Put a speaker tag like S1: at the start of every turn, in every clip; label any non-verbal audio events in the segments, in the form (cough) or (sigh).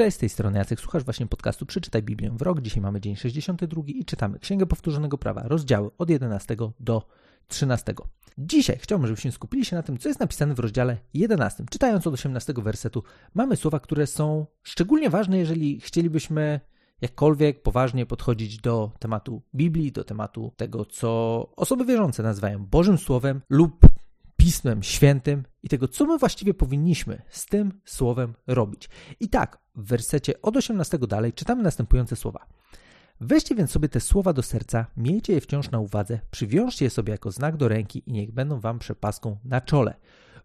S1: Cześć, z tej strony Jacek, słuchasz właśnie podcastu Przeczytaj Biblię w rok. Dzisiaj mamy dzień 62 i czytamy Księgę Powtórzonego Prawa, rozdziały od 11 do 13. Dzisiaj chciałbym, żebyśmy skupili się na tym, co jest napisane w rozdziale 11. Czytając od 18 wersetu, mamy słowa, które są szczególnie ważne, jeżeli chcielibyśmy jakkolwiek poważnie podchodzić do tematu Biblii, do tematu tego, co osoby wierzące nazywają Bożym Słowem lub Pismem Świętym i tego, co my właściwie powinniśmy z tym słowem robić. I tak, w wersecie od 18 dalej czytamy następujące słowa. Weźcie więc sobie te słowa do serca, miejcie je wciąż na uwadze, przywiążcie je sobie jako znak do ręki i niech będą wam przepaską na czole.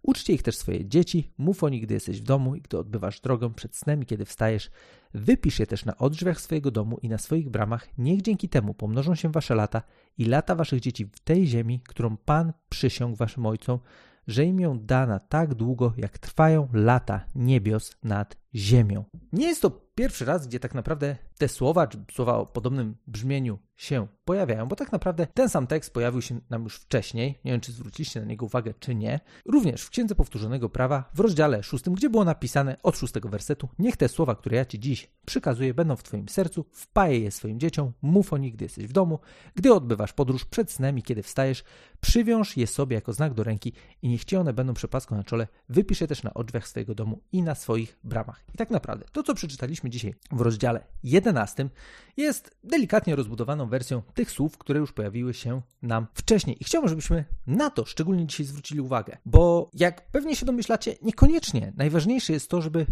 S1: Uczcie ich też swoje dzieci, mów o nich, gdy jesteś w domu i gdy odbywasz drogę przed snem i kiedy wstajesz. Wypisz je też na odrzwiach swojego domu i na swoich bramach. Niech dzięki temu pomnożą się wasze lata i lata waszych dzieci w tej ziemi, którą Pan przysiągł waszym ojcom, że im ją da tak długo, jak trwają lata niebios nad ziemią. Nie jest to pierwszy raz, gdzie tak naprawdę te słowa, czy słowa o podobnym brzmieniu się pojawiają, bo tak naprawdę ten sam tekst pojawił się nam już wcześniej. Nie wiem, czy zwróciliście na niego uwagę, czy nie. Również w Księdze Powtórzonego Prawa, w rozdziale szóstym, gdzie było napisane od szóstego wersetu: Niech te słowa, które ja ci dziś przekazuję, będą w twoim sercu, wpajaj je swoim dzieciom, mów o nich, gdy jesteś w domu, gdy odbywasz podróż przed snem i kiedy wstajesz, przywiąż je sobie jako znak do ręki i niech ci one będą przepaską na czole, wypisz je też na odrzwiach swojego domu i na swoich bramach. I tak naprawdę to, co przeczytaliśmy dzisiaj w rozdziale 11, jest delikatnie rozbudowaną wersją tych słów, które już pojawiły się nam wcześniej. I chciałbym, żebyśmy na to szczególnie dzisiaj zwrócili uwagę, bo jak pewnie się domyślacie, niekoniecznie najważniejsze jest to, żeby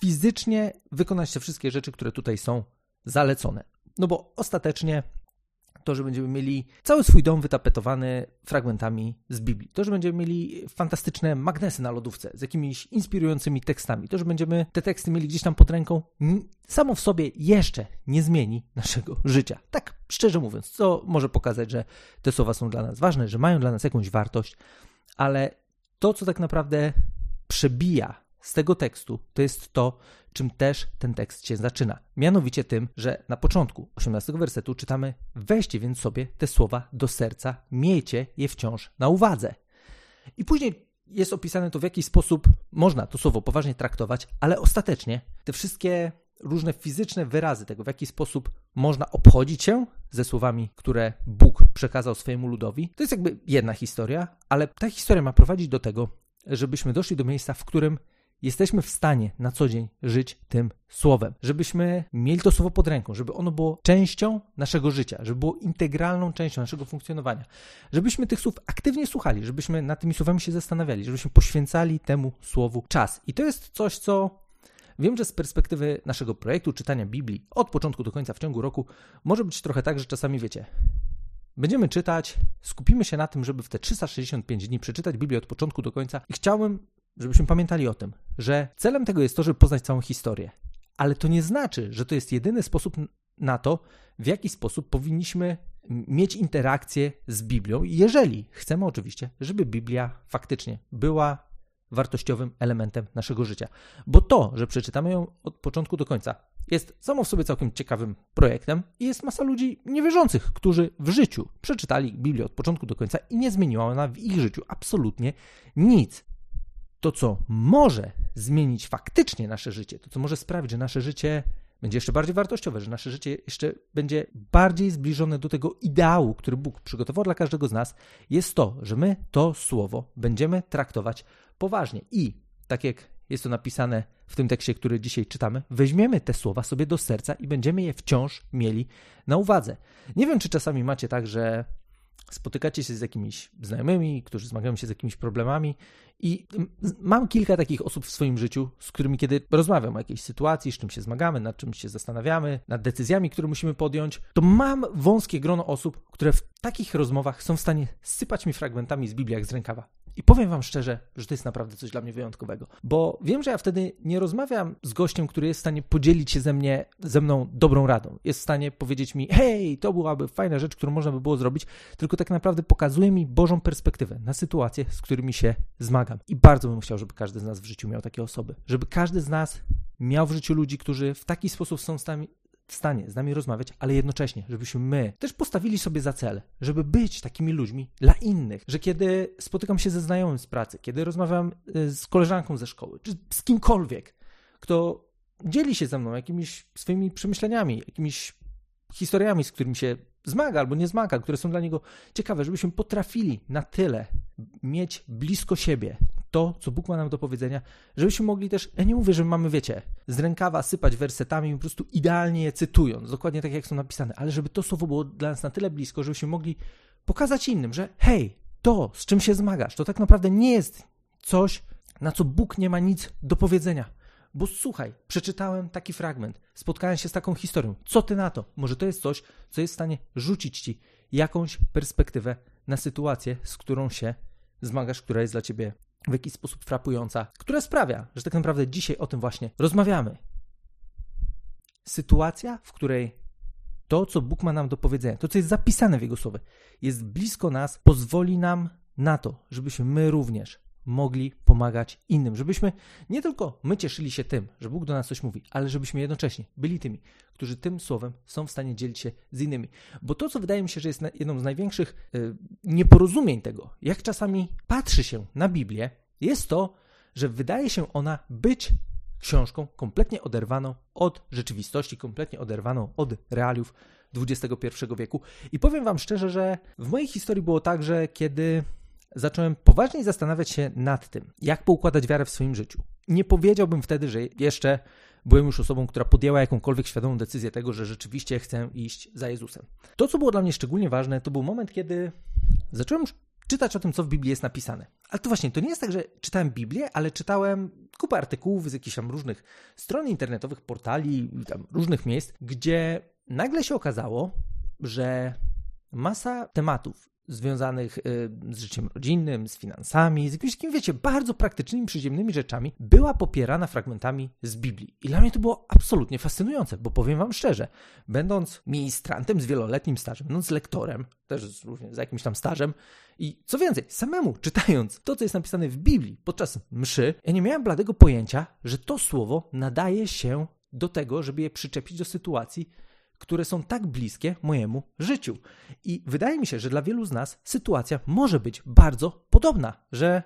S1: fizycznie wykonać te wszystkie rzeczy, które tutaj są zalecone. No bo ostatecznie to, że będziemy mieli cały swój dom wytapetowany fragmentami z Biblii, to, że będziemy mieli fantastyczne magnesy na lodówce z jakimiś inspirującymi tekstami, to, że będziemy te teksty mieli gdzieś tam pod ręką, samo w sobie jeszcze nie zmieni naszego życia. Tak szczerze mówiąc, co może pokazać, że te słowa są dla nas ważne, że mają dla nas jakąś wartość, ale to, co tak naprawdę przebija z tego tekstu, to jest to, czym też ten tekst się zaczyna. Mianowicie tym, że na początku 18 wersetu czytamy: Weźcie więc sobie te słowa do serca, miejcie je wciąż na uwadze. I później jest opisane to, w jaki sposób można to słowo poważnie traktować, ale ostatecznie te wszystkie różne fizyczne wyrazy tego, w jaki sposób można obchodzić się ze słowami, które Bóg przekazał swojemu ludowi, to jest jakby jedna historia, ale ta historia ma prowadzić do tego, żebyśmy doszli do miejsca, w którym jesteśmy w stanie na co dzień żyć tym słowem, żebyśmy mieli to słowo pod ręką, żeby ono było częścią naszego życia, żeby było integralną częścią naszego funkcjonowania, żebyśmy tych słów aktywnie słuchali, żebyśmy nad tymi słowami się zastanawiali, żebyśmy poświęcali temu słowu czas. I to jest coś, co Wiem, że z perspektywy naszego projektu czytania Biblii od początku do końca w ciągu roku może być trochę tak, że czasami wiecie, będziemy czytać, skupimy się na tym, żeby w te 365 dni przeczytać Biblię od początku do końca i chciałbym żebyśmy pamiętali o tym, że celem tego jest to, żeby poznać całą historię. Ale to nie znaczy, że to jest jedyny sposób na to, w jaki sposób powinniśmy mieć interakcję z Biblią, jeżeli chcemy oczywiście, żeby Biblia faktycznie była wartościowym elementem naszego życia. Bo to, że przeczytamy ją od początku do końca, jest samo w sobie całkiem ciekawym projektem i jest masa ludzi niewierzących, którzy w życiu przeczytali Biblię od początku do końca i nie zmieniła ona w ich życiu absolutnie nic to, co może zmienić faktycznie nasze życie, to, co może sprawić, że nasze życie będzie jeszcze bardziej wartościowe, że nasze życie jeszcze będzie bardziej zbliżone do tego ideału, który Bóg przygotował dla każdego z nas, jest to, że my to słowo będziemy traktować poważnie. I tak jak jest to napisane w tym tekście, który dzisiaj czytamy, weźmiemy te słowa sobie do serca i będziemy je wciąż mieli na uwadze. Nie wiem, czy czasami macie tak, że spotykacie się z jakimiś znajomymi, którzy zmagają się z jakimiś problemami i mam kilka takich osób w swoim życiu, z którymi kiedy rozmawiam o jakiejś sytuacji, z czym się zmagamy, nad czym się zastanawiamy, nad decyzjami, które musimy podjąć, to mam wąskie grono osób, które w takich rozmowach są w stanie sypać mi fragmentami z Biblii jak z rękawa. I powiem Wam szczerze, że to jest naprawdę coś dla mnie wyjątkowego, bo wiem, że ja wtedy nie rozmawiam z gościem, który jest w stanie podzielić się ze, mnie, ze mną dobrą radą. Jest w stanie powiedzieć mi, hej, to byłaby fajna rzecz, którą można by było zrobić, tylko tak naprawdę pokazuje mi Bożą perspektywę na sytuacje, z którymi się zmagam. I bardzo bym chciał, żeby każdy z nas w życiu miał takie osoby, żeby każdy z nas miał w życiu ludzi, którzy w taki sposób są w stanie z nami rozmawiać, ale jednocześnie, żebyśmy my też postawili sobie za cel, żeby być takimi ludźmi dla innych, że kiedy spotykam się ze znajomym z pracy, kiedy rozmawiam y, z koleżanką ze szkoły, czy z kimkolwiek, kto dzieli się ze mną jakimiś swoimi przemyśleniami, jakimiś historiami, z którymi się zmaga albo nie zmaga, które są dla niego ciekawe, żebyśmy potrafili na tyle mieć blisko siebie to, co Bóg ma nam do powiedzenia, żebyśmy mogli też, ja nie mówię, że mamy, wiecie, z rękawa sypać wersetami, po prostu idealnie je cytując, dokładnie tak, jak są napisane, ale żeby to słowo było dla nas na tyle blisko, żebyśmy mogli pokazać innym, że hej, to, z czym się zmagasz, to tak naprawdę nie jest coś, na co Bóg nie ma nic do powiedzenia. Bo słuchaj, przeczytałem taki fragment, spotkałem się z taką historią. Co ty na to? Może to jest coś, co jest w stanie rzucić ci jakąś perspektywę na sytuację, z którą się zmagasz, która jest dla ciebie w jakiś sposób frapująca, która sprawia, że tak naprawdę dzisiaj o tym właśnie rozmawiamy. Sytuacja, w której to, co Bóg ma nam do powiedzenia, to, co jest zapisane w Jego słowie, jest blisko nas, pozwoli nam na to, żebyśmy my również mogli pomagać innym, żebyśmy nie tylko my cieszyli się tym, że Bóg do nas coś mówi, ale żebyśmy jednocześnie byli tymi, którzy tym słowem są w stanie dzielić się z innymi. Bo to, co wydaje mi się, że jest jedną z największych y, nieporozumień tego, jak czasami patrzy się na Biblię, jest to, że wydaje się ona być książką kompletnie oderwaną od rzeczywistości, kompletnie oderwaną od realiów XXI wieku. I powiem Wam szczerze, że w mojej historii było tak, że kiedy zacząłem poważniej zastanawiać się nad tym, jak poukładać wiarę w swoim życiu. Nie powiedziałbym wtedy, że jeszcze byłem już osobą, która podjęła jakąkolwiek świadomą decyzję tego, że rzeczywiście chcę iść za Jezusem. To, co było dla mnie szczególnie ważne, to był moment, kiedy zacząłem czytać o tym, co w Biblii jest napisane. Ale to właśnie, to nie jest tak, że czytałem Biblię, ale czytałem kupę artykułów z jakichś tam różnych stron internetowych, portali, tam różnych miejsc, gdzie nagle się okazało, że masa tematów związanych y, z życiem rodzinnym, z finansami, z jakimiś takimi, wiecie, bardzo praktycznymi, przyziemnymi rzeczami, była popierana fragmentami z Biblii. I dla mnie to było absolutnie fascynujące, bo powiem wam szczerze, będąc ministrantem z wieloletnim stażem, będąc lektorem, też również z jakimś tam stażem, i co więcej, samemu czytając to, co jest napisane w Biblii podczas mszy, ja nie miałem bladego pojęcia, że to słowo nadaje się do tego, żeby je przyczepić do sytuacji, które są tak bliskie mojemu życiu. I wydaje mi się, że dla wielu z nas sytuacja może być bardzo podobna, że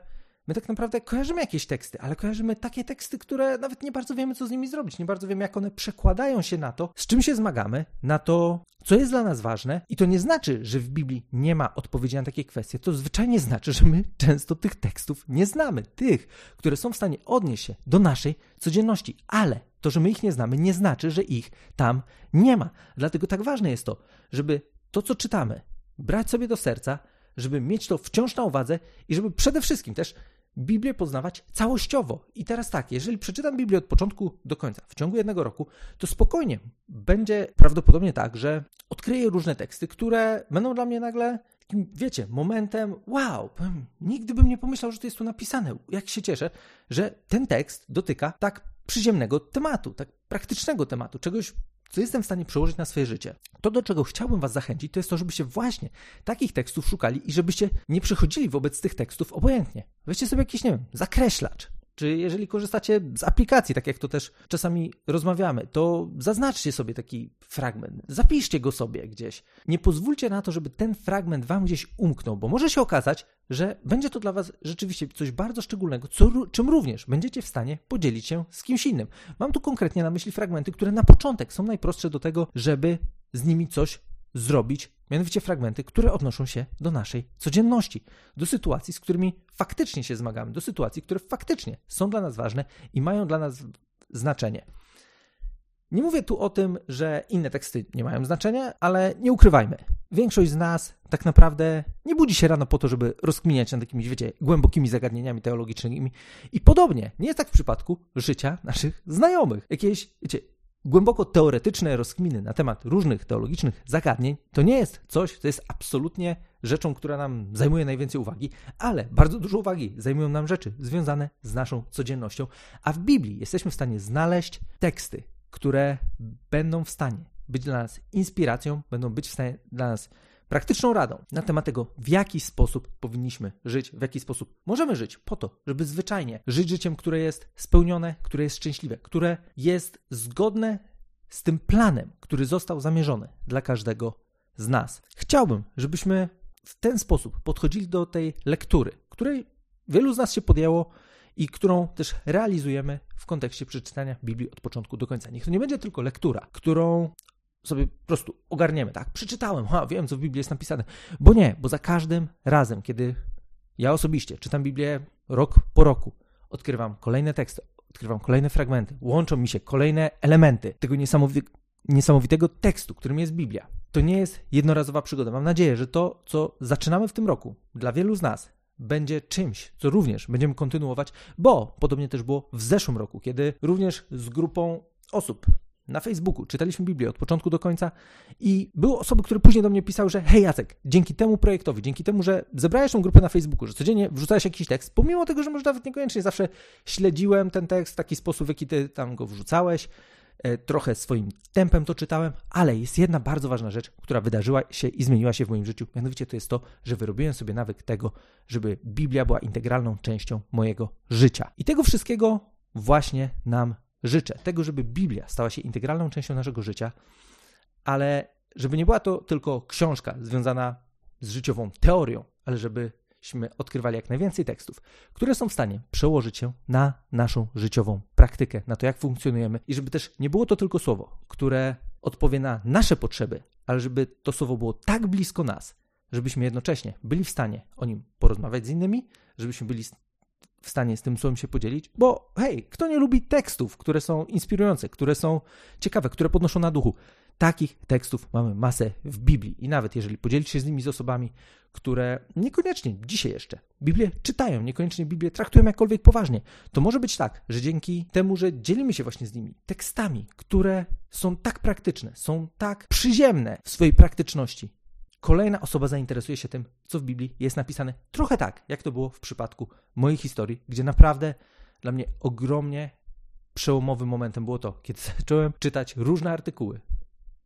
S1: my tak naprawdę kojarzymy jakieś teksty, ale kojarzymy takie teksty, które nawet nie bardzo wiemy, co z nimi zrobić, nie bardzo wiemy, jak one przekładają się na to, z czym się zmagamy, na to, co jest dla nas ważne. I to nie znaczy, że w Biblii nie ma odpowiedzi na takie kwestie. To zwyczajnie znaczy, że my często tych tekstów nie znamy, tych, które są w stanie odnieść się do naszej codzienności, ale to, że my ich nie znamy, nie znaczy, że ich tam nie ma. Dlatego tak ważne jest to, żeby to, co czytamy, brać sobie do serca, żeby mieć to wciąż na uwadze i żeby przede wszystkim też Biblię poznawać całościowo. I teraz tak, jeżeli przeczytam Biblię od początku do końca, w ciągu jednego roku, to spokojnie będzie prawdopodobnie tak, że odkryję różne teksty, które będą dla mnie nagle takim, wiecie, momentem, wow, nigdy bym nie pomyślał, że to jest tu napisane. Jak się cieszę, że ten tekst dotyka tak przyziemnego tematu, tak praktycznego tematu, czegoś, co jestem w stanie przełożyć na swoje życie. To, do czego chciałbym Was zachęcić, to jest to, żebyście właśnie takich tekstów szukali i żebyście nie przechodzili wobec tych tekstów obojętnie. Weźcie sobie jakiś, nie wiem, zakreślacz, czy jeżeli korzystacie z aplikacji, tak jak to też czasami rozmawiamy, to zaznaczcie sobie taki fragment, zapiszcie go sobie gdzieś. Nie pozwólcie na to, żeby ten fragment wam gdzieś umknął, bo może się okazać, że będzie to dla was rzeczywiście coś bardzo szczególnego, co, czym również będziecie w stanie podzielić się z kimś innym. Mam tu konkretnie na myśli fragmenty, które na początek są najprostsze do tego, żeby z nimi coś zrobić, mianowicie fragmenty, które odnoszą się do naszej codzienności, do sytuacji, z którymi faktycznie się zmagamy, do sytuacji, które faktycznie są dla nas ważne i mają dla nas znaczenie. Nie mówię tu o tym, że inne teksty nie mają znaczenia, ale nie ukrywajmy. Większość z nas tak naprawdę nie budzi się rano po to, żeby rozkminiać nad jakimiś, wiecie, głębokimi zagadnieniami teologicznymi. I podobnie nie jest tak w przypadku życia naszych znajomych. Jakieś, wiecie, głęboko teoretyczne rozkminy na temat różnych teologicznych zagadnień to nie jest coś, co jest absolutnie rzeczą, która nam zajmuje najwięcej uwagi, ale bardzo dużo uwagi zajmują nam rzeczy związane z naszą codziennością, a w Biblii jesteśmy w stanie znaleźć teksty, które będą w stanie być dla nas inspiracją, będą być w stanie dla nas praktyczną radą na temat tego, w jaki sposób powinniśmy żyć, w jaki sposób możemy żyć, po to, żeby zwyczajnie żyć życiem, które jest spełnione, które jest szczęśliwe, które jest zgodne z tym planem, który został zamierzony dla każdego z nas. Chciałbym, żebyśmy w ten sposób podchodzili do tej lektury, której wielu z nas się podjęło i którą też realizujemy w kontekście przeczytania Biblii od początku do końca. Niech to nie będzie tylko lektura, którą sobie po prostu ogarniemy, tak? Przeczytałem, ha, wiem, co w Biblii jest napisane. Bo nie, bo za każdym razem, kiedy ja osobiście czytam Biblię rok po roku, odkrywam kolejne teksty, odkrywam kolejne fragmenty, łączą mi się kolejne elementy tego niesamowitego tekstu, którym jest Biblia. To nie jest jednorazowa przygoda. Mam nadzieję, że to, co zaczynamy w tym roku, dla wielu z nas będzie czymś, co również będziemy kontynuować, bo podobnie też było w zeszłym roku, kiedy również z grupą osób na Facebooku czytaliśmy Biblię od początku do końca i były osoby, które później do mnie pisały, że hej Jacek, dzięki temu projektowi, dzięki temu, że zebrałeś tą grupę na Facebooku, że codziennie wrzucałeś jakiś tekst, pomimo tego, że może nawet niekoniecznie zawsze śledziłem ten tekst w taki sposób, w jaki ty tam go wrzucałeś, e, trochę swoim tempem to czytałem, ale jest jedna bardzo ważna rzecz, która wydarzyła się i zmieniła się w moim życiu. Mianowicie to jest to, że wyrobiłem sobie nawyk tego, żeby Biblia była integralną częścią mojego życia. I tego wszystkiego właśnie nam życzę. Tego, żeby Biblia stała się integralną częścią naszego życia, ale żeby nie była to tylko książka związana z życiową teorią, ale żebyśmy odkrywali jak najwięcej tekstów, które są w stanie przełożyć się na naszą życiową praktykę, na to, jak funkcjonujemy, i żeby też nie było to tylko słowo, które odpowie na nasze potrzeby, ale żeby to słowo było tak blisko nas, żebyśmy jednocześnie byli w stanie o nim porozmawiać z innymi, żebyśmy byli w stanie z tym słowem się podzielić, bo hej, kto nie lubi tekstów, które są inspirujące, które są ciekawe, które podnoszą na duchu? Takich tekstów mamy masę w Biblii i nawet jeżeli podzielić się z nimi z osobami, które niekoniecznie dzisiaj jeszcze Biblię czytają, niekoniecznie Biblię traktują jakkolwiek poważnie, to może być tak, że dzięki temu, że dzielimy się właśnie z nimi tekstami, które są tak praktyczne, są tak przyziemne w swojej praktyczności, kolejna osoba zainteresuje się tym, co w Biblii jest napisane. Trochę tak, jak to było w przypadku mojej historii, gdzie naprawdę dla mnie ogromnie przełomowym momentem było to, kiedy (laughs) zacząłem czytać różne artykuły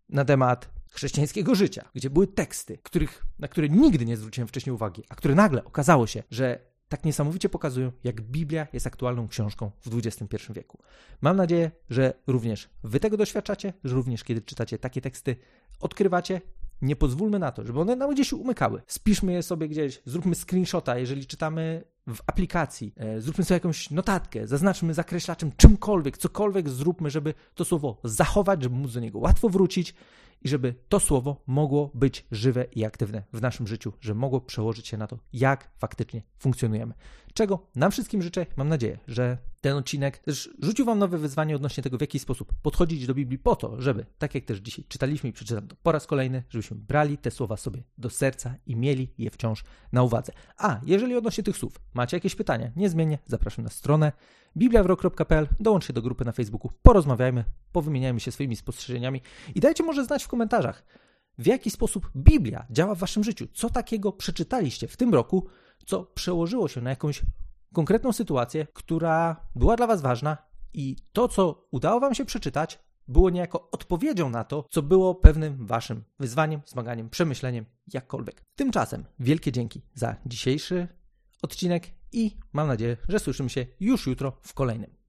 S1: na temat chrześcijańskiego życia, gdzie były teksty, których, na które nigdy nie zwróciłem wcześniej uwagi, a które nagle okazało się, że tak niesamowicie pokazują, jak Biblia jest aktualną książką w XXI wieku. Mam nadzieję, że również Wy tego doświadczacie, że również kiedy czytacie takie teksty, odkrywacie nie pozwólmy na to, żeby one nam gdzieś umykały. Spiszmy je sobie gdzieś, zróbmy screenshota, jeżeli czytamy w aplikacji, e, zróbmy sobie jakąś notatkę, zaznaczmy zakreślaczem czymkolwiek, cokolwiek zróbmy, żeby to słowo zachować, żeby móc do niego łatwo wrócić i żeby to słowo mogło być żywe i aktywne w naszym życiu, że mogło przełożyć się na to, jak faktycznie funkcjonujemy. Czego nam wszystkim życzę. Mam nadzieję, że ten odcinek też rzucił Wam nowe wyzwanie odnośnie tego, w jaki sposób podchodzić do Biblii po to, żeby, tak jak też dzisiaj czytaliśmy i przeczytam to po raz kolejny, żebyśmy brali te słowa sobie do serca i mieli je wciąż na uwadze. A jeżeli odnośnie tych słów macie jakieś pytania, niezmiennie zapraszam na stronę bibliawrok.pl, dołączcie do grupy na Facebooku, porozmawiajmy, powymieniajmy się swoimi spostrzeżeniami i dajcie może znać w komentarzach, w jaki sposób Biblia działa w Waszym życiu. Co takiego przeczytaliście w tym roku, co przełożyło się na jakąś konkretną sytuację, która była dla Was ważna i to, co udało Wam się przeczytać, było niejako odpowiedzią na to, co było pewnym Waszym wyzwaniem, zmaganiem, przemyśleniem, jakkolwiek. Tymczasem wielkie dzięki za dzisiejszy odcinek i mam nadzieję, że słyszymy się już jutro w kolejnym.